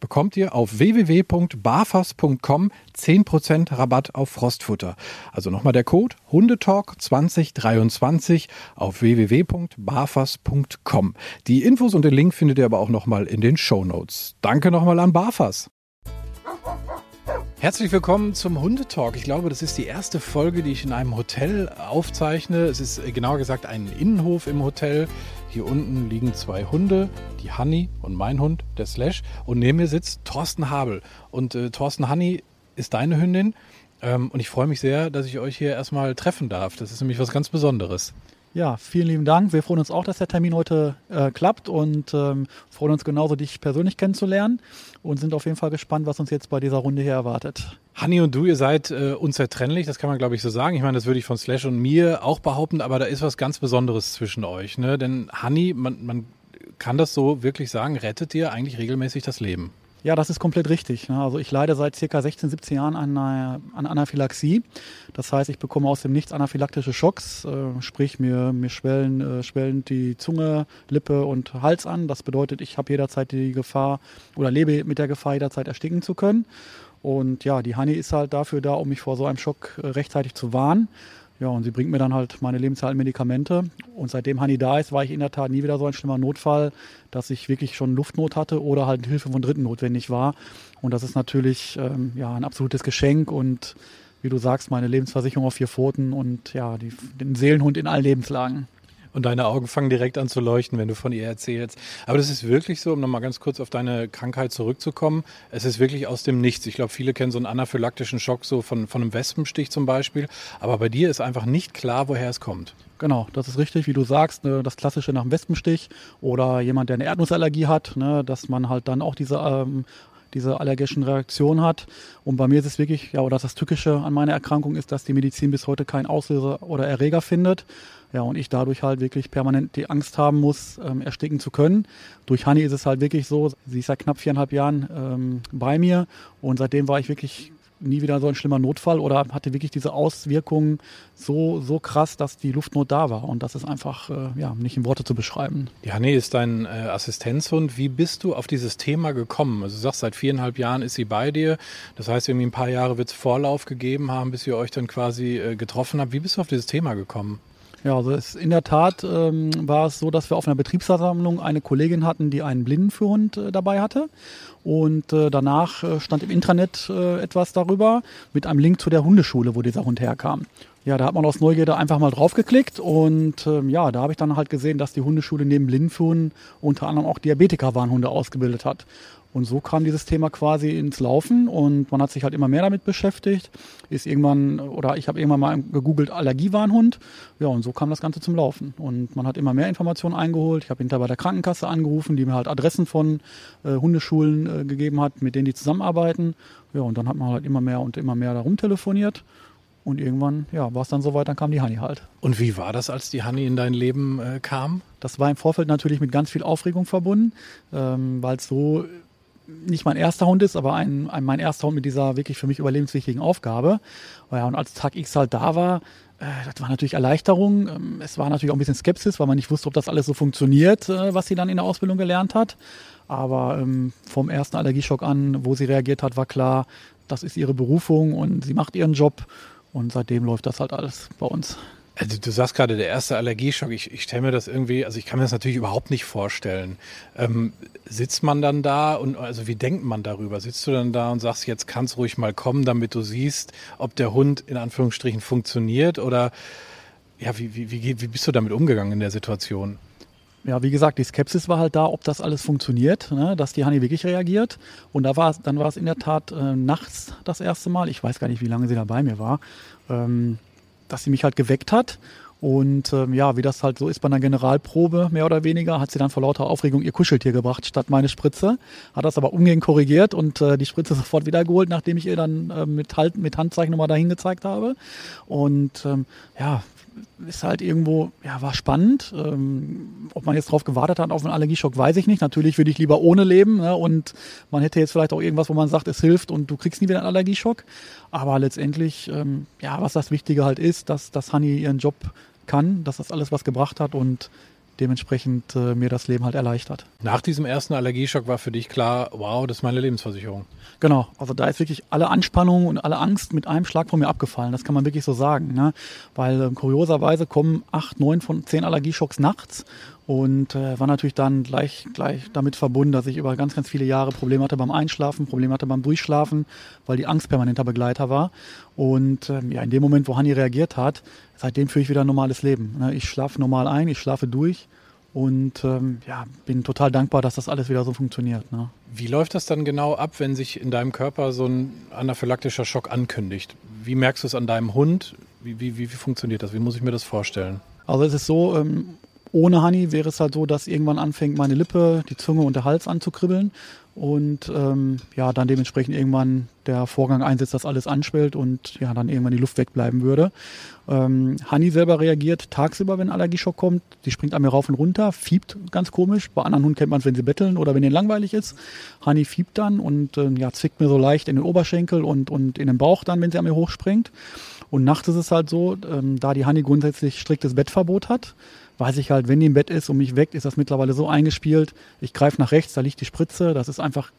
bekommt ihr auf www.barfas.com 10% Rabatt auf Frostfutter. Also nochmal der Code Hundetalk 2023 auf www.barfas.com. Die Infos und den Link findet ihr aber auch nochmal in den Show Notes. Danke nochmal an Barfas. Herzlich willkommen zum Hundetalk. Ich glaube, das ist die erste Folge, die ich in einem Hotel aufzeichne. Es ist äh, genauer gesagt ein Innenhof im Hotel. Hier unten liegen zwei Hunde, die Honey und mein Hund, der Slash. Und neben mir sitzt Thorsten Habel. Und äh, Thorsten Honey ist deine Hündin. Ähm, und ich freue mich sehr, dass ich euch hier erstmal treffen darf. Das ist nämlich was ganz Besonderes. Ja, vielen lieben Dank. Wir freuen uns auch, dass der Termin heute äh, klappt und ähm, freuen uns genauso, dich persönlich kennenzulernen und sind auf jeden Fall gespannt, was uns jetzt bei dieser Runde hier erwartet. Hanni und du, ihr seid äh, unzertrennlich, das kann man glaube ich so sagen. Ich meine, das würde ich von Slash und mir auch behaupten, aber da ist was ganz Besonderes zwischen euch. Ne? Denn Hanni, man, man kann das so wirklich sagen, rettet dir eigentlich regelmäßig das Leben. Ja, das ist komplett richtig. Ne? Also ich leide seit circa 16, 17 Jahren an, an Anaphylaxie. Das heißt, ich bekomme aus dem Nichts anaphylaktische Schocks, äh, sprich mir, mir schwellen, äh, schwellen die Zunge, Lippe und Hals an. Das bedeutet, ich habe jederzeit die Gefahr oder lebe mit der Gefahr, jederzeit ersticken zu können. Und ja, die Honey ist halt dafür da, um mich vor so einem Schock äh, rechtzeitig zu warnen. Ja, und sie bringt mir dann halt meine lebenshaltenden Medikamente. Und seitdem Hani da ist, war ich in der Tat nie wieder so ein schlimmer Notfall, dass ich wirklich schon Luftnot hatte oder halt Hilfe von Dritten notwendig war. Und das ist natürlich ähm, ja, ein absolutes Geschenk und wie du sagst, meine Lebensversicherung auf vier Pfoten und ja, die, den Seelenhund in allen Lebenslagen. Und deine Augen fangen direkt an zu leuchten, wenn du von ihr erzählst. Aber das ist wirklich so, um nochmal ganz kurz auf deine Krankheit zurückzukommen. Es ist wirklich aus dem Nichts. Ich glaube, viele kennen so einen anaphylaktischen Schock so von, von einem Wespenstich zum Beispiel. Aber bei dir ist einfach nicht klar, woher es kommt. Genau, das ist richtig, wie du sagst, ne, das klassische nach dem Wespenstich oder jemand, der eine Erdnussallergie hat, ne, dass man halt dann auch diese ähm, diese allergischen Reaktionen hat. Und bei mir ist es wirklich, ja, oder das Tückische an meiner Erkrankung ist, dass die Medizin bis heute keinen Auslöser oder Erreger findet. Ja, und ich dadurch halt wirklich permanent die Angst haben muss, ähm, ersticken zu können. Durch Honey ist es halt wirklich so, sie ist seit knapp viereinhalb Jahren ähm, bei mir und seitdem war ich wirklich nie wieder so ein schlimmer Notfall oder hatte wirklich diese Auswirkungen so, so krass, dass die Luftnot da war. Und das ist einfach äh, ja, nicht in Worte zu beschreiben. Die Hanni ist dein äh, Assistenzhund. Wie bist du auf dieses Thema gekommen? Also du sagst, seit viereinhalb Jahren ist sie bei dir. Das heißt, irgendwie ein paar Jahre wird es Vorlauf gegeben haben, bis ihr euch dann quasi äh, getroffen habt. Wie bist du auf dieses Thema gekommen? Ja, also es, in der Tat ähm, war es so, dass wir auf einer Betriebsversammlung eine Kollegin hatten, die einen Blindenführhund äh, dabei hatte. Und äh, danach äh, stand im Intranet äh, etwas darüber mit einem Link zu der Hundeschule, wo dieser Hund herkam. Ja, da hat man aus Neugierde einfach mal draufgeklickt und ähm, ja, da habe ich dann halt gesehen, dass die Hundeschule neben Blindenführen unter anderem auch Diabetiker-Warnhunde ausgebildet hat. Und so kam dieses Thema quasi ins Laufen und man hat sich halt immer mehr damit beschäftigt. Ist irgendwann, oder ich habe irgendwann mal gegoogelt Allergiewarnhund. Ja, und so kam das Ganze zum Laufen. Und man hat immer mehr Informationen eingeholt. Ich habe hinterher bei der Krankenkasse angerufen, die mir halt Adressen von äh, Hundeschulen äh, gegeben hat, mit denen die zusammenarbeiten. Ja, und dann hat man halt immer mehr und immer mehr darum telefoniert. Und irgendwann, ja, war es dann soweit, dann kam die Honey halt. Und wie war das, als die Honey in dein Leben äh, kam? Das war im Vorfeld natürlich mit ganz viel Aufregung verbunden, ähm, weil es so nicht mein erster Hund ist, aber ein, ein, mein erster Hund mit dieser wirklich für mich überlebenswichtigen Aufgabe. Ja, und als Tag X halt da war, äh, das war natürlich Erleichterung. Ähm, es war natürlich auch ein bisschen Skepsis, weil man nicht wusste, ob das alles so funktioniert, äh, was sie dann in der Ausbildung gelernt hat. Aber ähm, vom ersten Allergieschock an, wo sie reagiert hat, war klar, das ist ihre Berufung und sie macht ihren Job. Und seitdem läuft das halt alles bei uns. Also du sagst gerade, der erste Allergieschock, ich, ich stelle mir das irgendwie, also ich kann mir das natürlich überhaupt nicht vorstellen. Ähm, sitzt man dann da und also wie denkt man darüber? Sitzt du dann da und sagst, jetzt kann es ruhig mal kommen, damit du siehst, ob der Hund in Anführungsstrichen funktioniert oder ja, wie, wie, wie, wie bist du damit umgegangen in der Situation? ja, wie gesagt, die Skepsis war halt da, ob das alles funktioniert, ne, dass die Honey wirklich reagiert. Und da war dann war es in der Tat äh, nachts das erste Mal. Ich weiß gar nicht, wie lange sie da bei mir war, ähm, dass sie mich halt geweckt hat. Und ähm, ja, wie das halt so ist bei einer Generalprobe, mehr oder weniger, hat sie dann vor lauter Aufregung ihr Kuscheltier gebracht statt meine Spritze. Hat das aber umgehend korrigiert und äh, die Spritze sofort wiedergeholt, nachdem ich ihr dann äh, mit, halt, mit Handzeichen nochmal dahin gezeigt habe. Und ähm, ja, ist halt irgendwo, ja, war spannend. Ähm, ob man jetzt drauf gewartet hat auf einen Allergieschock, weiß ich nicht. Natürlich würde ich lieber ohne leben ne? und man hätte jetzt vielleicht auch irgendwas, wo man sagt, es hilft und du kriegst nie wieder einen Allergieschock. Aber letztendlich, ähm, ja, was das Wichtige halt ist, dass, dass Honey ihren Job kann, dass das alles was gebracht hat und dementsprechend äh, mir das Leben halt erleichtert. Nach diesem ersten Allergieschock war für dich klar, wow, das ist meine Lebensversicherung. Genau, also da ist wirklich alle Anspannung und alle Angst mit einem Schlag von mir abgefallen. Das kann man wirklich so sagen. Ne? Weil äh, kurioserweise kommen acht, neun von zehn Allergieschocks nachts und äh, war natürlich dann gleich, gleich damit verbunden, dass ich über ganz, ganz viele Jahre Probleme hatte beim Einschlafen, Probleme hatte beim Durchschlafen, weil die Angst permanenter Begleiter war. Und ähm, ja, in dem Moment, wo Hanni reagiert hat, seitdem führe ich wieder ein normales Leben. Ne? Ich schlafe normal ein, ich schlafe durch und ähm, ja, bin total dankbar, dass das alles wieder so funktioniert. Ne? Wie läuft das dann genau ab, wenn sich in deinem Körper so ein anaphylaktischer Schock ankündigt? Wie merkst du es an deinem Hund? Wie, wie, wie funktioniert das? Wie muss ich mir das vorstellen? Also es ist so, ähm, ohne Honey wäre es halt so, dass irgendwann anfängt meine Lippe, die Zunge und der Hals anzukribbeln und ähm, ja, dann dementsprechend irgendwann der Vorgang einsetzt, dass alles anschwellt und ja, dann irgendwann die Luft wegbleiben würde. Ähm, Honey selber reagiert tagsüber, wenn Allergieschock kommt. Die springt an mir rauf und runter, fiebt ganz komisch. Bei anderen Hunden kennt man es, wenn sie betteln oder wenn ihnen langweilig ist. Honey fiebt dann und ähm, ja, zwickt mir so leicht in den Oberschenkel und, und in den Bauch dann, wenn sie an mir hochspringt. Und nachts ist es halt so, ähm, da die Honey grundsätzlich striktes Bettverbot hat, weiß ich halt, wenn die im Bett ist und mich weckt, ist das mittlerweile so eingespielt. Ich greife nach rechts, da liegt die Spritze. Das ist einfach,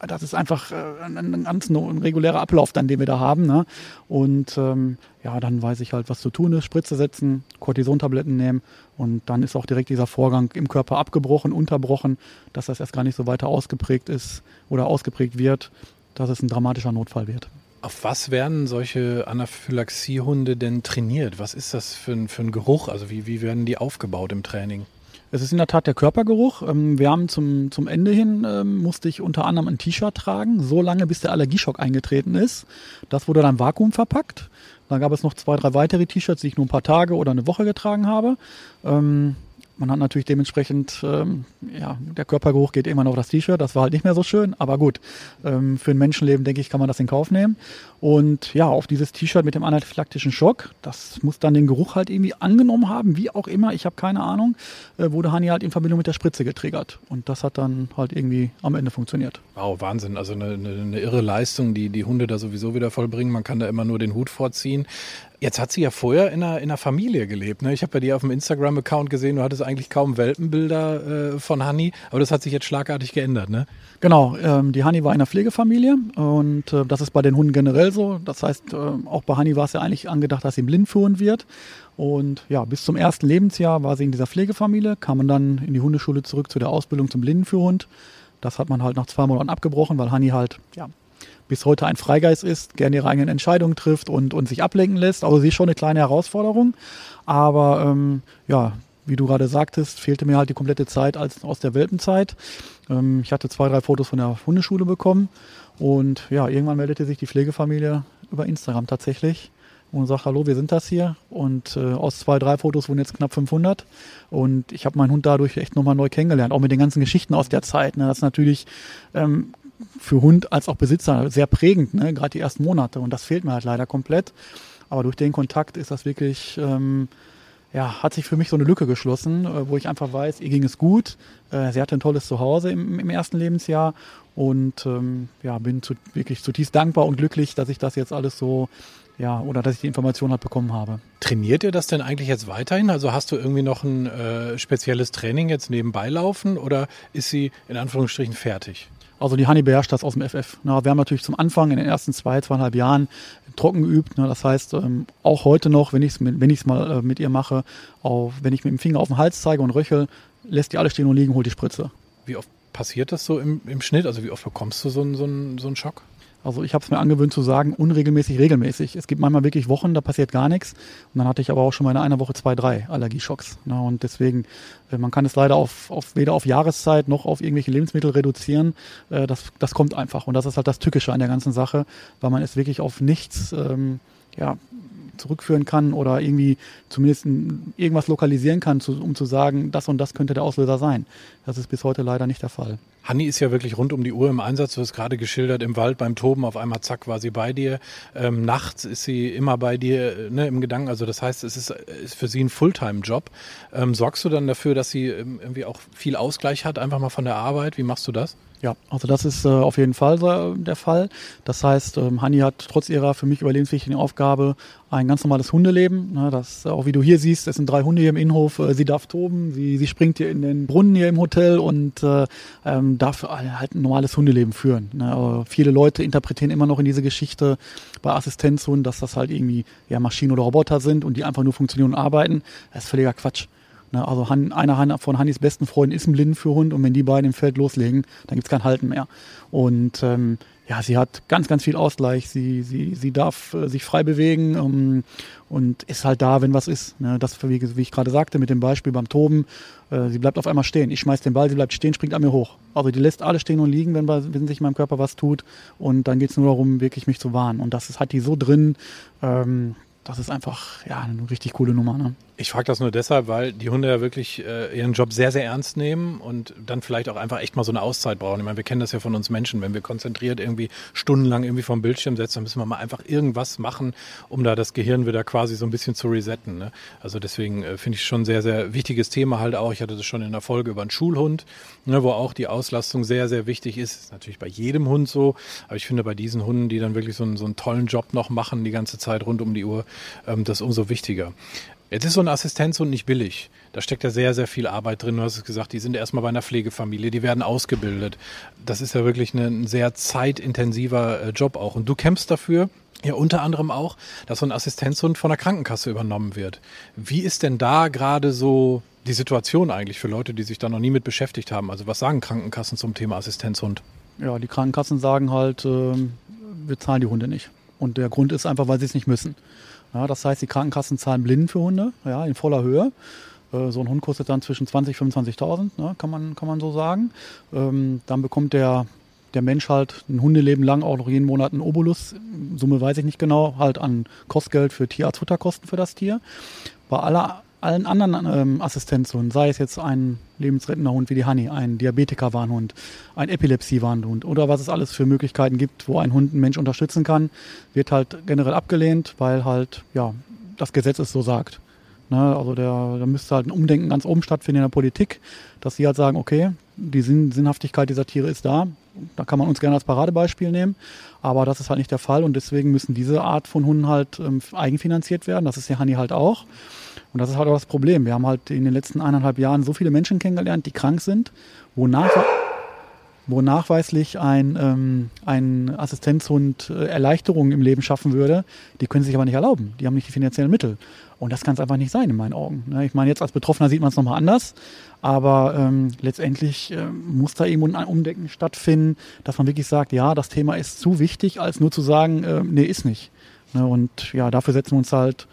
das ist einfach äh, ein, ganz ein regulärer Ablauf, dann, den wir da haben. Ne? Und ähm, ja, dann weiß ich halt, was zu tun ist. Spritze setzen, Cortisontabletten nehmen und dann ist auch direkt dieser Vorgang im Körper abgebrochen, unterbrochen, dass das erst gar nicht so weiter ausgeprägt ist oder ausgeprägt wird, dass es ein dramatischer Notfall wird. Auf was werden solche Anaphylaxiehunde denn trainiert? Was ist das für ein, für ein Geruch? Also wie, wie werden die aufgebaut im Training? Es ist in der Tat der Körpergeruch. Ähm, wir haben zum, zum Ende hin, ähm, musste ich unter anderem ein T-Shirt tragen, so lange bis der Allergieschock eingetreten ist. Das wurde dann vakuum verpackt. Dann gab es noch zwei, drei weitere T-Shirts, die ich nur ein paar Tage oder eine Woche getragen habe. Ähm, man hat natürlich dementsprechend, ähm, ja, der Körpergeruch geht immer noch auf das T-Shirt. Das war halt nicht mehr so schön, aber gut. Ähm, für ein Menschenleben, denke ich, kann man das in Kauf nehmen. Und ja, auf dieses T-Shirt mit dem anaphylaktischen Schock, das muss dann den Geruch halt irgendwie angenommen haben, wie auch immer, ich habe keine Ahnung, äh, wurde Hani halt in Verbindung mit der Spritze getriggert. Und das hat dann halt irgendwie am Ende funktioniert. Wow, Wahnsinn. Also eine, eine, eine irre Leistung, die die Hunde da sowieso wieder vollbringen. Man kann da immer nur den Hut vorziehen. Jetzt hat sie ja vorher in einer, in einer Familie gelebt. Ne? Ich habe bei dir auf dem Instagram-Account gesehen, du hattest eigentlich kaum Welpenbilder äh, von Honey, aber das hat sich jetzt schlagartig geändert, ne? Genau, ähm, die Honey war in einer Pflegefamilie und äh, das ist bei den Hunden generell so. Das heißt, äh, auch bei Honey war es ja eigentlich angedacht, dass sie blind führen wird. Und ja, bis zum ersten Lebensjahr war sie in dieser Pflegefamilie, kam man dann in die Hundeschule zurück zu der Ausbildung zum Blindenführhund. Das hat man halt nach zwei Monaten abgebrochen, weil Honey halt ja, bis heute ein Freigeist ist, gerne ihre eigenen Entscheidungen trifft und, und sich ablenken lässt. Also sie ist schon eine kleine Herausforderung. Aber ähm, ja, wie du gerade sagtest, fehlte mir halt die komplette Zeit als, aus der Welpenzeit. Ähm, ich hatte zwei, drei Fotos von der Hundeschule bekommen. Und ja, irgendwann meldete sich die Pflegefamilie über Instagram tatsächlich und sagt, hallo, wir sind das hier. Und äh, aus zwei, drei Fotos wurden jetzt knapp 500. Und ich habe meinen Hund dadurch echt nochmal neu kennengelernt, auch mit den ganzen Geschichten aus der Zeit. Ne? Das ist natürlich ähm, für Hund als auch Besitzer sehr prägend, ne? gerade die ersten Monate. Und das fehlt mir halt leider komplett. Aber durch den Kontakt ist das wirklich, ähm, ja, hat sich für mich so eine Lücke geschlossen, äh, wo ich einfach weiß, ihr ging es gut. Äh, sie hatte ein tolles Zuhause im, im ersten Lebensjahr und ähm, ja, bin zu, wirklich zutiefst dankbar und glücklich, dass ich das jetzt alles so ja, oder dass ich die Information halt bekommen habe. Trainiert ihr das denn eigentlich jetzt weiterhin? Also hast du irgendwie noch ein äh, spezielles Training jetzt nebenbei laufen oder ist sie in Anführungsstrichen fertig? Also die Honey beherrscht das aus dem FF. Na, wir haben natürlich zum Anfang in den ersten zwei, zweieinhalb Jahren trocken geübt. Ne? Das heißt, ähm, auch heute noch, wenn ich es wenn mal äh, mit ihr mache, auch wenn ich mit dem Finger auf den Hals zeige und röchel, lässt die alle stehen und liegen, holt die Spritze. Wie oft passiert das so im, im Schnitt? Also wie oft bekommst du so einen, so einen, so einen Schock? Also ich habe es mir angewöhnt zu sagen, unregelmäßig, regelmäßig. Es gibt manchmal wirklich Wochen, da passiert gar nichts. Und dann hatte ich aber auch schon mal in einer Woche zwei, drei Allergieschocks. Na, und deswegen, äh, man kann es leider auf, auf, weder auf Jahreszeit noch auf irgendwelche Lebensmittel reduzieren. Äh, das, das kommt einfach. Und das ist halt das Tückische an der ganzen Sache, weil man es wirklich auf nichts ähm, ja, zurückführen kann oder irgendwie zumindest irgendwas lokalisieren kann, um zu sagen, das und das könnte der Auslöser sein. Das ist bis heute leider nicht der Fall. Hanni ist ja wirklich rund um die Uhr im Einsatz. Du hast gerade geschildert, im Wald beim Toben, auf einmal zack war sie bei dir. Ähm, nachts ist sie immer bei dir ne, im Gedanken. Also das heißt, es ist, ist für sie ein Fulltime-Job. Ähm, sorgst du dann dafür, dass sie ähm, irgendwie auch viel Ausgleich hat, einfach mal von der Arbeit? Wie machst du das? Ja, also das ist äh, auf jeden Fall äh, der Fall. Das heißt, ähm, Hanni hat trotz ihrer für mich überlebenswichtigen Aufgabe ein ganz normales Hundeleben. Ne, das, auch wie du hier siehst, es sind drei Hunde hier im Innenhof. Äh, sie darf toben, sie, sie springt hier in den Brunnen hier im Hotel und äh, ähm, darf halt ein normales Hundeleben führen. Ne? Aber viele Leute interpretieren immer noch in diese Geschichte bei Assistenzhunden, dass das halt irgendwie ja, Maschinen oder Roboter sind und die einfach nur funktionieren und arbeiten. Das ist völliger Quatsch. Ne, also einer von Hannis besten Freunden ist ein Blindenführhund und wenn die beiden im Feld loslegen, dann gibt es kein Halten mehr. Und ähm, ja, sie hat ganz, ganz viel Ausgleich. Sie, sie, sie darf äh, sich frei bewegen ähm, und ist halt da, wenn was ist. Ne? Das, wie, wie ich gerade sagte, mit dem Beispiel beim Toben. Äh, sie bleibt auf einmal stehen. Ich schmeiß den Ball, sie bleibt stehen, springt an mir hoch. Also die lässt alle stehen und liegen, wenn, wenn sich in meinem Körper was tut. Und dann geht es nur darum, wirklich mich zu warnen. Und das ist, hat die so drin. Ähm, das ist einfach ja, eine richtig coole Nummer. Ne? Ich frage das nur deshalb, weil die Hunde ja wirklich äh, ihren Job sehr, sehr ernst nehmen und dann vielleicht auch einfach echt mal so eine Auszeit brauchen. Ich meine, wir kennen das ja von uns Menschen, wenn wir konzentriert irgendwie stundenlang irgendwie vom Bildschirm setzen, dann müssen wir mal einfach irgendwas machen, um da das Gehirn wieder quasi so ein bisschen zu resetten. Ne? Also deswegen äh, finde ich schon sehr, sehr wichtiges Thema halt auch. Ich hatte das schon in der Folge über einen Schulhund, ne, wo auch die Auslastung sehr, sehr wichtig ist. Ist natürlich bei jedem Hund so, aber ich finde bei diesen Hunden, die dann wirklich so einen, so einen tollen Job noch machen, die ganze Zeit rund um die Uhr, ähm, das umso wichtiger. Jetzt ist so ein Assistenzhund nicht billig. Da steckt ja sehr, sehr viel Arbeit drin. Du hast es gesagt, die sind erstmal bei einer Pflegefamilie, die werden ausgebildet. Das ist ja wirklich ein sehr zeitintensiver äh, Job auch. Und du kämpfst dafür, ja unter anderem auch, dass so ein Assistenzhund von der Krankenkasse übernommen wird. Wie ist denn da gerade so die Situation eigentlich für Leute, die sich da noch nie mit beschäftigt haben? Also was sagen Krankenkassen zum Thema Assistenzhund? Ja, die Krankenkassen sagen halt, äh, wir zahlen die Hunde nicht. Und der Grund ist einfach, weil sie es nicht müssen. Ja, das heißt, die Krankenkassen zahlen Blinden für Hunde, ja, in voller Höhe. Äh, so ein Hund kostet dann zwischen 20.000 und 25.000, ne, kann, man, kann man so sagen. Ähm, dann bekommt der, der Mensch halt ein Hundeleben lang auch noch jeden Monat einen Obolus, Summe weiß ich nicht genau, halt an Kostgeld für Tierarztfutterkosten für das Tier. Bei aller allen anderen ähm, Assistenzhunden, sei es jetzt ein lebensrettender Hund wie die Honey, ein Diabetiker-Warnhund, ein Epilepsie-Warnhund oder was es alles für Möglichkeiten gibt, wo ein Hund einen Mensch unterstützen kann, wird halt generell abgelehnt, weil halt, ja, das Gesetz es so sagt. Ne, also der, da müsste halt ein Umdenken ganz oben stattfinden in der Politik, dass sie halt sagen, okay, die Sinn, Sinnhaftigkeit dieser Tiere ist da. Da kann man uns gerne als Paradebeispiel nehmen, aber das ist halt nicht der Fall und deswegen müssen diese Art von Hunden halt ähm, eigenfinanziert werden. Das ist die Honey halt auch. Und das ist halt auch das Problem. Wir haben halt in den letzten eineinhalb Jahren so viele Menschen kennengelernt, die krank sind, wo, nach, wo nachweislich ein, ähm, ein Assistenzhund äh, Erleichterungen im Leben schaffen würde. Die können sich aber nicht erlauben. Die haben nicht die finanziellen Mittel. Und das kann es einfach nicht sein in meinen Augen. Ne? Ich meine, jetzt als Betroffener sieht man es nochmal anders. Aber ähm, letztendlich äh, muss da irgendwo ein Umdenken stattfinden, dass man wirklich sagt, ja, das Thema ist zu wichtig, als nur zu sagen, äh, nee, ist nicht. Ne? Und ja, dafür setzen wir uns halt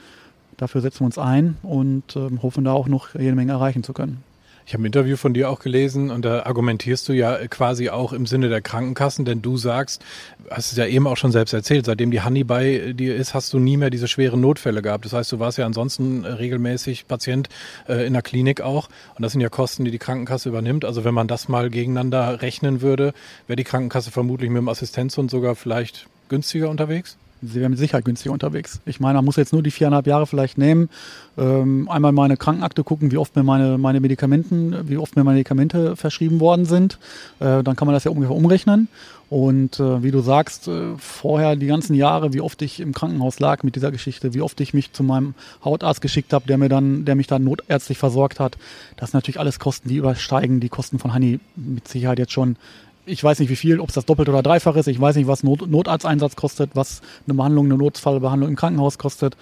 Dafür setzen wir uns ein und äh, hoffen da auch noch jede Menge erreichen zu können. Ich habe ein Interview von dir auch gelesen und da argumentierst du ja quasi auch im Sinne der Krankenkassen, denn du sagst, hast es ja eben auch schon selbst erzählt, seitdem die Honey bei dir ist, hast du nie mehr diese schweren Notfälle gehabt. Das heißt, du warst ja ansonsten regelmäßig Patient äh, in der Klinik auch und das sind ja Kosten, die die Krankenkasse übernimmt. Also wenn man das mal gegeneinander rechnen würde, wäre die Krankenkasse vermutlich mit dem Assistenzhund sogar vielleicht günstiger unterwegs? Sie wären mit Sicherheit günstiger unterwegs. Ich meine, man muss jetzt nur die viereinhalb Jahre vielleicht nehmen, ähm, einmal meine Krankenakte gucken, wie oft mir meine, meine Medikamenten, wie oft mir meine Medikamente verschrieben worden sind. Äh, dann kann man das ja ungefähr umrechnen. Und äh, wie du sagst, äh, vorher die ganzen Jahre, wie oft ich im Krankenhaus lag mit dieser Geschichte, wie oft ich mich zu meinem Hautarzt geschickt habe, der mir dann, der mich dann notärztlich versorgt hat, das sind natürlich alles Kosten, die übersteigen die Kosten von Honey mit Sicherheit jetzt schon ich weiß nicht wie viel, ob es das doppelt oder dreifach ist. Ich weiß nicht, was Not Notarzteinsatz kostet, was eine Behandlung, eine Notfallbehandlung im Krankenhaus kostet.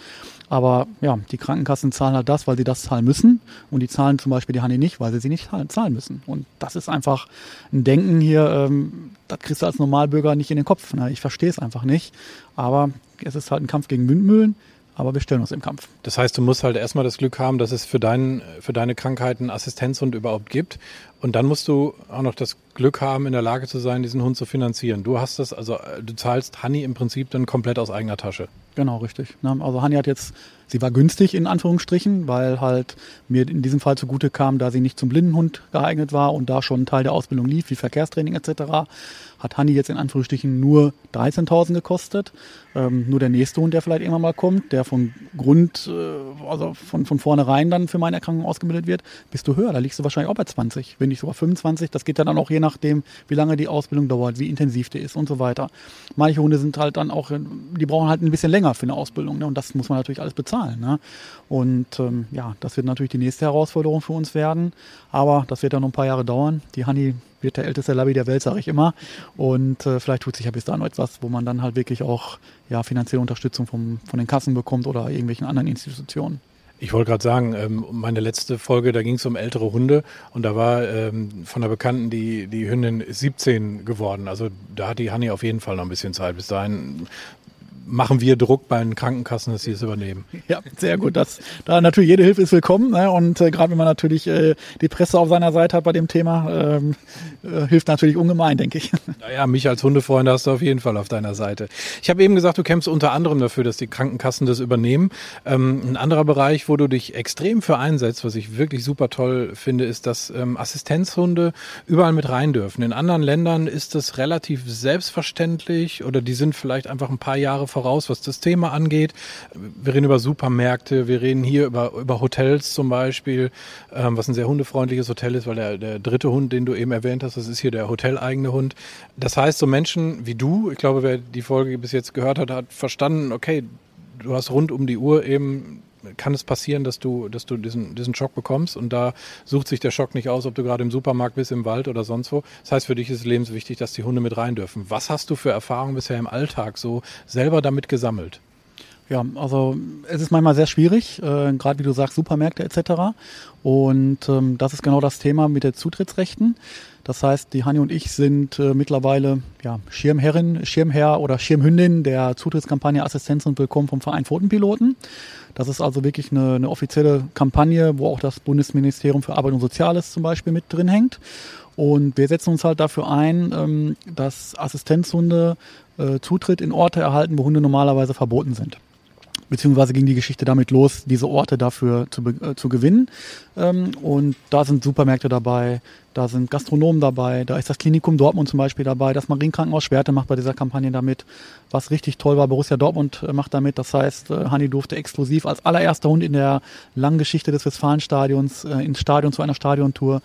Aber ja, die Krankenkassen zahlen halt das, weil sie das zahlen müssen. Und die zahlen zum Beispiel die Honey nicht, weil sie sie nicht zahlen müssen. Und das ist einfach ein Denken hier, ähm, das kriegst du als Normalbürger nicht in den Kopf. Ne? Ich verstehe es einfach nicht. Aber es ist halt ein Kampf gegen Windmühlen aber wir stellen uns im Kampf. Das heißt, du musst halt erstmal das Glück haben, dass es für, dein, für deine Krankheiten Assistenzhund überhaupt gibt. Und dann musst du auch noch das Glück haben, in der Lage zu sein, diesen Hund zu finanzieren. Du hast das, also du zahlst Honey im Prinzip dann komplett aus eigener Tasche. Genau, richtig. Also Honey hat jetzt, sie war günstig in Anführungsstrichen, weil halt mir in diesem Fall zugute kam, da sie nicht zum Blindenhund geeignet war und da schon ein Teil der Ausbildung lief, wie Verkehrstraining etc hat Hanni jetzt in Anführungsstrichen nur 13.000 gekostet. Ähm, nur der nächste Hund, der vielleicht irgendwann mal kommt, der von Grund, äh, also von, von vornherein dann für meine Erkrankung ausgebildet wird, bist du höher. Da liegst du wahrscheinlich auch bei 20, wenn nicht sogar 25. Das geht dann auch je nachdem, wie lange die Ausbildung dauert, wie intensiv die ist und so weiter. Manche Hunde sind halt dann auch, die brauchen halt ein bisschen länger für eine Ausbildung. Ne? Und das muss man natürlich alles bezahlen. Ne? Und ähm, ja, das wird natürlich die nächste Herausforderung für uns werden. Aber das wird dann noch ein paar Jahre dauern. Die Hanni wird der älteste Labby der Welt, sage ich immer. Und äh, vielleicht tut sich ja bis dahin etwas, wo man dann halt wirklich auch ja, finanzielle Unterstützung vom, von den Kassen bekommt oder irgendwelchen anderen Institutionen. Ich wollte gerade sagen, ähm, meine letzte Folge, da ging es um ältere Hunde und da war ähm, von der Bekannten die, die Hündin 17 geworden. Also da hat die Hanni auf jeden Fall noch ein bisschen Zeit. Bis dahin machen wir Druck bei den Krankenkassen, dass sie es übernehmen. Ja, sehr gut. Das, da natürlich jede Hilfe ist willkommen. Ne? Und äh, gerade wenn man natürlich äh, die Presse auf seiner Seite hat bei dem Thema, ähm, äh, hilft natürlich ungemein, denke ich. Naja, mich als Hundefreund hast du auf jeden Fall auf deiner Seite. Ich habe eben gesagt, du kämpfst unter anderem dafür, dass die Krankenkassen das übernehmen. Ähm, ein anderer Bereich, wo du dich extrem für einsetzt, was ich wirklich super toll finde, ist, dass ähm, Assistenzhunde überall mit rein dürfen. In anderen Ländern ist das relativ selbstverständlich oder die sind vielleicht einfach ein paar Jahre voraus, was das Thema angeht. Wir reden über Supermärkte, wir reden hier über, über Hotels zum Beispiel, ähm, was ein sehr hundefreundliches Hotel ist, weil der, der dritte Hund, den du eben erwähnt hast, das ist hier der hoteleigene Hund. Das heißt, so Menschen wie du, ich glaube, wer die Folge bis jetzt gehört hat, hat verstanden, okay, du hast rund um die Uhr eben kann es passieren, dass du, dass du diesen, diesen Schock bekommst und da sucht sich der Schock nicht aus, ob du gerade im Supermarkt bist, im Wald oder sonst wo. Das heißt, für dich ist es lebenswichtig, dass die Hunde mit rein dürfen. Was hast du für Erfahrungen bisher im Alltag so selber damit gesammelt? Ja, also es ist manchmal sehr schwierig, äh, gerade wie du sagst, Supermärkte etc. Und ähm, das ist genau das Thema mit den Zutrittsrechten. Das heißt, die Hani und ich sind äh, mittlerweile ja, Schirmherrin, Schirmherr oder Schirmhündin der Zutrittskampagne Assistenz und Willkommen vom Verein Pfotenpiloten. Das ist also wirklich eine, eine offizielle Kampagne, wo auch das Bundesministerium für Arbeit und Soziales zum Beispiel mit drin hängt. Und wir setzen uns halt dafür ein, ähm, dass Assistenzhunde äh, Zutritt in Orte erhalten, wo Hunde normalerweise verboten sind beziehungsweise ging die Geschichte damit los, diese Orte dafür zu, äh, zu gewinnen. Ähm, und da sind Supermärkte dabei, da sind Gastronomen dabei, da ist das Klinikum Dortmund zum Beispiel dabei, das Marienkrankenhaus Schwerte macht bei dieser Kampagne damit. Was richtig toll war, Borussia Dortmund äh, macht damit. Das heißt, äh, Hanni durfte exklusiv als allererster Hund in der langen Geschichte des Westfalenstadions äh, ins Stadion zu einer Stadiontour.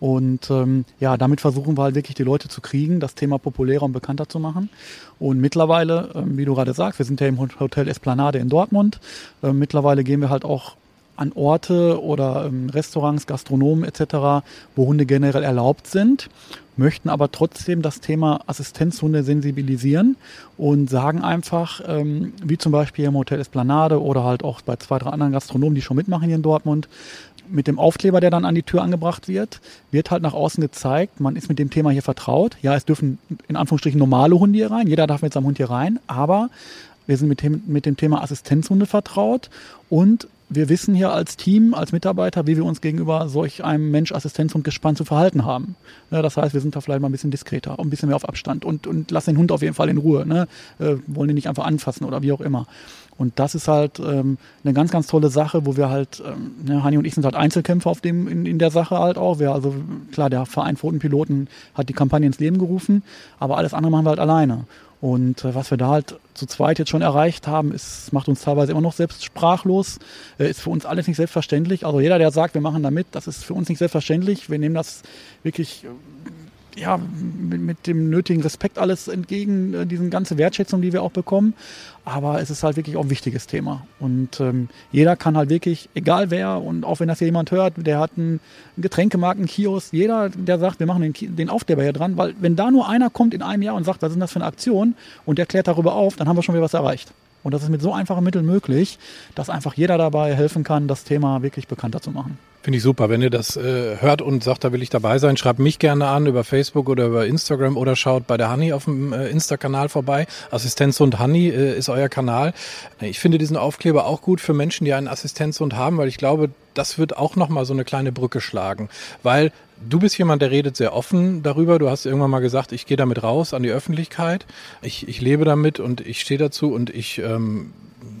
Und ähm, ja, damit versuchen wir halt wirklich die Leute zu kriegen, das Thema populärer und bekannter zu machen. Und mittlerweile, ähm, wie du gerade sagst, wir sind ja im Hotel Esplanade in Dortmund. Ähm, mittlerweile gehen wir halt auch an Orte oder ähm, Restaurants, Gastronomen etc., wo Hunde generell erlaubt sind, möchten aber trotzdem das Thema Assistenzhunde sensibilisieren und sagen einfach, ähm, wie zum Beispiel im Hotel Esplanade oder halt auch bei zwei, drei anderen Gastronomen, die schon mitmachen hier in Dortmund, mit dem Aufkleber, der dann an die Tür angebracht wird, wird halt nach außen gezeigt, man ist mit dem Thema hier vertraut. Ja, es dürfen in Anführungsstrichen normale Hunde hier rein, jeder darf mit seinem Hund hier rein, aber wir sind mit dem, mit dem Thema Assistenzhunde vertraut und wir wissen hier als Team, als Mitarbeiter, wie wir uns gegenüber solch einem Mensch, Assistenzhund gespannt zu verhalten haben. Ja, das heißt, wir sind da vielleicht mal ein bisschen diskreter, ein bisschen mehr auf Abstand und, und lassen den Hund auf jeden Fall in Ruhe. Ne? Äh, wollen ihn nicht einfach anfassen oder wie auch immer. Und das ist halt ähm, eine ganz, ganz tolle Sache, wo wir halt, ähm, ne, Hani und ich sind halt Einzelkämpfer auf dem, in, in der Sache halt auch. Wir, also klar, der Verein Pfotenpiloten hat die Kampagne ins Leben gerufen, aber alles andere machen wir halt alleine. Und äh, was wir da halt zu zweit jetzt schon erreicht haben, ist, macht uns teilweise immer noch selbst sprachlos. Äh, ist für uns alles nicht selbstverständlich. Also jeder, der sagt, wir machen da mit, das ist für uns nicht selbstverständlich. Wir nehmen das wirklich ja, mit, mit, dem nötigen Respekt alles entgegen, äh, diesen ganze Wertschätzung, die wir auch bekommen. Aber es ist halt wirklich auch ein wichtiges Thema. Und ähm, jeder kann halt wirklich, egal wer, und auch wenn das hier jemand hört, der hat einen Getränkemarkt, einen Kiosk, jeder, der sagt, wir machen den, den Aufkleber hier dran, weil wenn da nur einer kommt in einem Jahr und sagt, was ist das für eine Aktion und der klärt darüber auf, dann haben wir schon wieder was erreicht. Und das ist mit so einfachen Mitteln möglich, dass einfach jeder dabei helfen kann, das Thema wirklich bekannter zu machen. Finde ich super. Wenn ihr das äh, hört und sagt, da will ich dabei sein, schreibt mich gerne an über Facebook oder über Instagram oder schaut bei der Honey auf dem äh, Insta-Kanal vorbei. Assistenzhund Honey äh, ist euer Kanal. Ich finde diesen Aufkleber auch gut für Menschen, die einen Assistenzhund haben, weil ich glaube, das wird auch nochmal so eine kleine Brücke schlagen. Weil du bist jemand, der redet sehr offen darüber. Du hast irgendwann mal gesagt, ich gehe damit raus an die Öffentlichkeit. Ich, ich lebe damit und ich stehe dazu und ich ähm,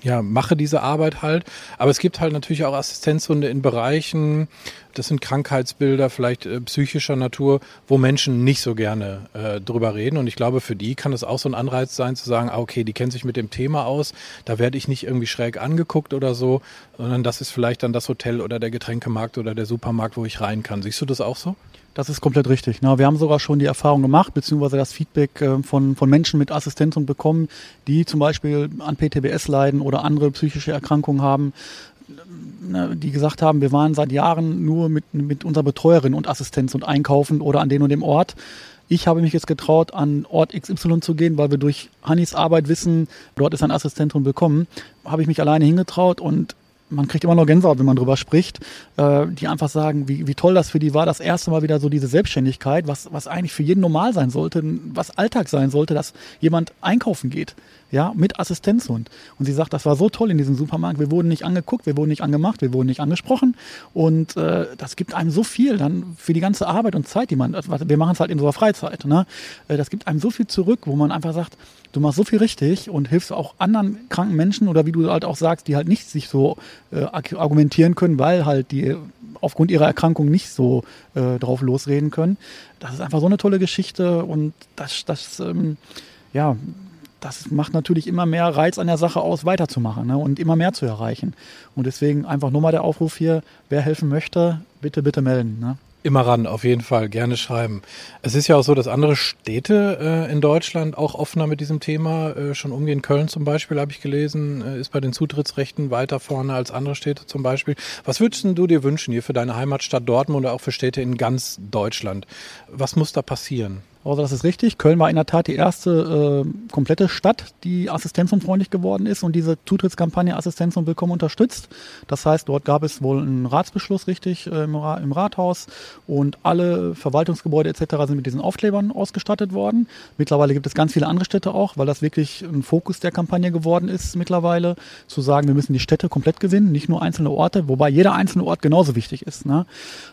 ja, mache diese Arbeit halt. Aber es gibt halt natürlich auch Assistenzhunde in Bereichen, das sind Krankheitsbilder, vielleicht äh, psychischer Natur, wo Menschen nicht so gerne äh, drüber reden. Und ich glaube, für die kann es auch so ein Anreiz sein, zu sagen, ah, okay, die kennt sich mit dem Thema aus, da werde ich nicht irgendwie schräg angeguckt oder so, sondern das ist vielleicht dann das Hotel oder der Getränkemarkt oder der Supermarkt, wo ich rein kann. Siehst du das auch so? Das ist komplett richtig. Na, wir haben sogar schon die Erfahrung gemacht, beziehungsweise das Feedback äh, von, von Menschen mit Assistenz bekommen, die zum Beispiel an PTBS leiden oder andere psychische Erkrankungen haben, die gesagt haben, wir waren seit Jahren nur mit, mit unserer Betreuerin und Assistenz und einkaufen oder an den und dem Ort. Ich habe mich jetzt getraut, an Ort XY zu gehen, weil wir durch Hannis Arbeit wissen, dort ist ein Assistentin willkommen. Habe ich mich alleine hingetraut und man kriegt immer noch Gänsehaut, wenn man drüber spricht, äh, die einfach sagen, wie, wie toll das für die war, das erste Mal wieder so diese Selbstständigkeit, was, was eigentlich für jeden normal sein sollte, was Alltag sein sollte, dass jemand einkaufen geht ja, mit Assistenzhund. Und sie sagt, das war so toll in diesem Supermarkt. Wir wurden nicht angeguckt, wir wurden nicht angemacht, wir wurden nicht angesprochen. Und äh, das gibt einem so viel dann für die ganze Arbeit und Zeit, die man, wir machen es halt in unserer Freizeit. Ne? Äh, das gibt einem so viel zurück, wo man einfach sagt, du machst so viel richtig und hilfst auch anderen kranken Menschen oder wie du halt auch sagst, die halt nicht sich so äh, argumentieren können, weil halt die aufgrund ihrer Erkrankung nicht so äh, drauf losreden können. Das ist einfach so eine tolle Geschichte und das, das ähm, ja, das macht natürlich immer mehr Reiz an der Sache aus, weiterzumachen ne, und immer mehr zu erreichen. Und deswegen einfach nur mal der Aufruf hier, wer helfen möchte, bitte, bitte melden. Ne? Immer ran, auf jeden Fall, gerne schreiben. Es ist ja auch so, dass andere Städte äh, in Deutschland auch offener mit diesem Thema äh, schon umgehen. Köln zum Beispiel, habe ich gelesen, äh, ist bei den Zutrittsrechten weiter vorne als andere Städte zum Beispiel. Was würdest du dir wünschen hier für deine Heimatstadt Dortmund oder auch für Städte in ganz Deutschland? Was muss da passieren? Also das ist richtig. Köln war in der Tat die erste äh, komplette Stadt, die assistenzunfreundlich geworden ist und diese Zutrittskampagne Assistenz und Willkommen unterstützt. Das heißt, dort gab es wohl einen Ratsbeschluss richtig äh, im, Ra im, Rathaus und alle Verwaltungsgebäude etc. sind mit diesen Aufklebern ausgestattet worden. Mittlerweile gibt es ganz viele andere Städte auch, weil das wirklich ein Fokus der Kampagne geworden ist mittlerweile, zu sagen, wir müssen die Städte komplett gewinnen, nicht nur einzelne Orte, wobei jeder einzelne Ort genauso wichtig ist. Ne?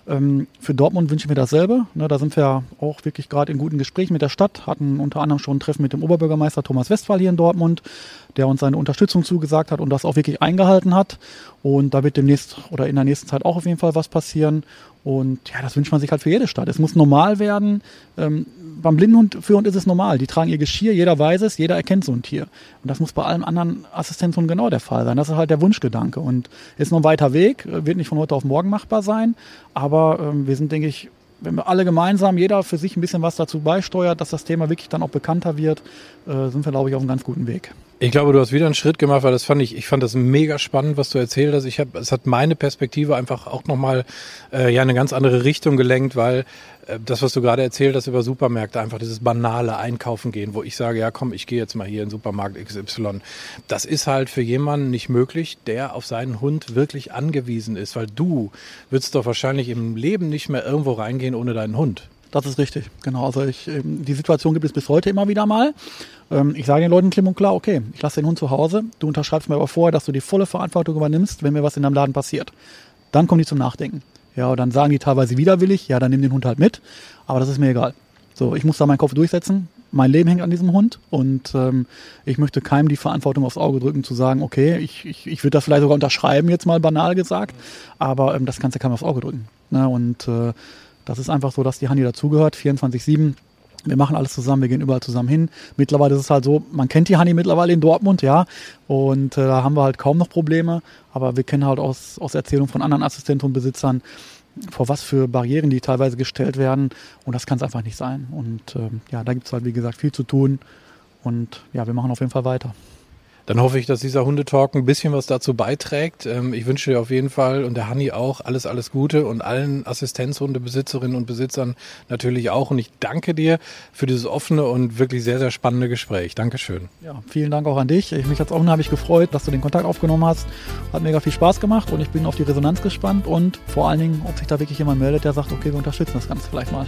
Ähm, für Dortmund wünsche ich mir dasselbe. Ne? Da sind wir auch wirklich gerade in guten Gespräch mit der Stadt, hatten unter anderem schon ein Treffen mit dem Oberbürgermeister Thomas Westphal hier in Dortmund, der uns seine Unterstützung zugesagt hat und das auch wirklich eingehalten hat. Und da wird demnächst oder in der nächsten Zeit auch auf jeden Fall was passieren. Und ja, das wünscht man sich halt für jede Stadt. Es muss normal werden. Ähm, beim Blindenhund für Hund ist es normal. Die tragen ihr Geschirr, jeder weiß es, jeder erkennt so ein Tier. Und das muss bei allen anderen Assistenzhunden genau der Fall sein. Das ist halt der Wunschgedanke. Und ist noch ein weiter Weg, wird nicht von heute auf morgen machbar sein. Aber ähm, wir sind, denke ich, wenn wir alle gemeinsam, jeder für sich ein bisschen was dazu beisteuert, dass das Thema wirklich dann auch bekannter wird, äh, sind wir, glaube ich, auf einem ganz guten Weg. Ich glaube, du hast wieder einen Schritt gemacht, weil das fand ich, ich fand das mega spannend, was du erzählt hast. Ich habe, es hat meine Perspektive einfach auch nochmal äh, ja eine ganz andere Richtung gelenkt, weil äh, das, was du gerade erzählt hast über Supermärkte, einfach dieses banale Einkaufen gehen, wo ich sage, ja komm, ich gehe jetzt mal hier in Supermarkt XY. Das ist halt für jemanden nicht möglich, der auf seinen Hund wirklich angewiesen ist, weil du würdest doch wahrscheinlich im Leben nicht mehr irgendwo reingehen ohne deinen Hund. Das ist richtig, genau. Also ich, ähm, die Situation gibt es bis heute immer wieder mal. Ähm, ich sage den Leuten klipp und klar, okay, ich lasse den Hund zu Hause, du unterschreibst mir aber vorher, dass du die volle Verantwortung übernimmst, wenn mir was in deinem Laden passiert. Dann kommen die zum Nachdenken. Ja, und dann sagen die teilweise widerwillig, ja, dann nimm den Hund halt mit, aber das ist mir egal. So, ich muss da meinen Kopf durchsetzen. Mein Leben hängt an diesem Hund und ähm, ich möchte keinem die Verantwortung aufs Auge drücken, zu sagen, okay, ich, ich, ich würde das vielleicht sogar unterschreiben, jetzt mal banal gesagt, aber ähm, das kannst du keinem aufs Auge drücken. Ne? Und äh, das ist einfach so, dass die Hani dazugehört, 24-7 wir machen alles zusammen, wir gehen überall zusammen hin. Mittlerweile ist es halt so, man kennt die Honey mittlerweile in Dortmund, ja. Und äh, da haben wir halt kaum noch Probleme. Aber wir kennen halt aus, aus Erzählungen von anderen Assistenten und Besitzern, vor was für Barrieren die teilweise gestellt werden. Und das kann es einfach nicht sein. Und ähm, ja, da gibt es halt, wie gesagt, viel zu tun. Und ja, wir machen auf jeden Fall weiter. Dann hoffe ich, dass dieser Hundetalk ein bisschen was dazu beiträgt. Ähm, ich wünsche dir auf jeden Fall und der Hanni auch alles, alles Gute und allen Assistenzhundebesitzerinnen und Besitzern natürlich auch. Und ich danke dir für dieses offene und wirklich sehr, sehr spannende Gespräch. Dankeschön. Ja, vielen Dank auch an dich. Mich hat es auch unheimlich gefreut, dass du den Kontakt aufgenommen hast. Hat mega viel Spaß gemacht und ich bin auf die Resonanz gespannt und vor allen Dingen, ob sich da wirklich jemand meldet, der sagt, okay, wir unterstützen das Ganze vielleicht mal.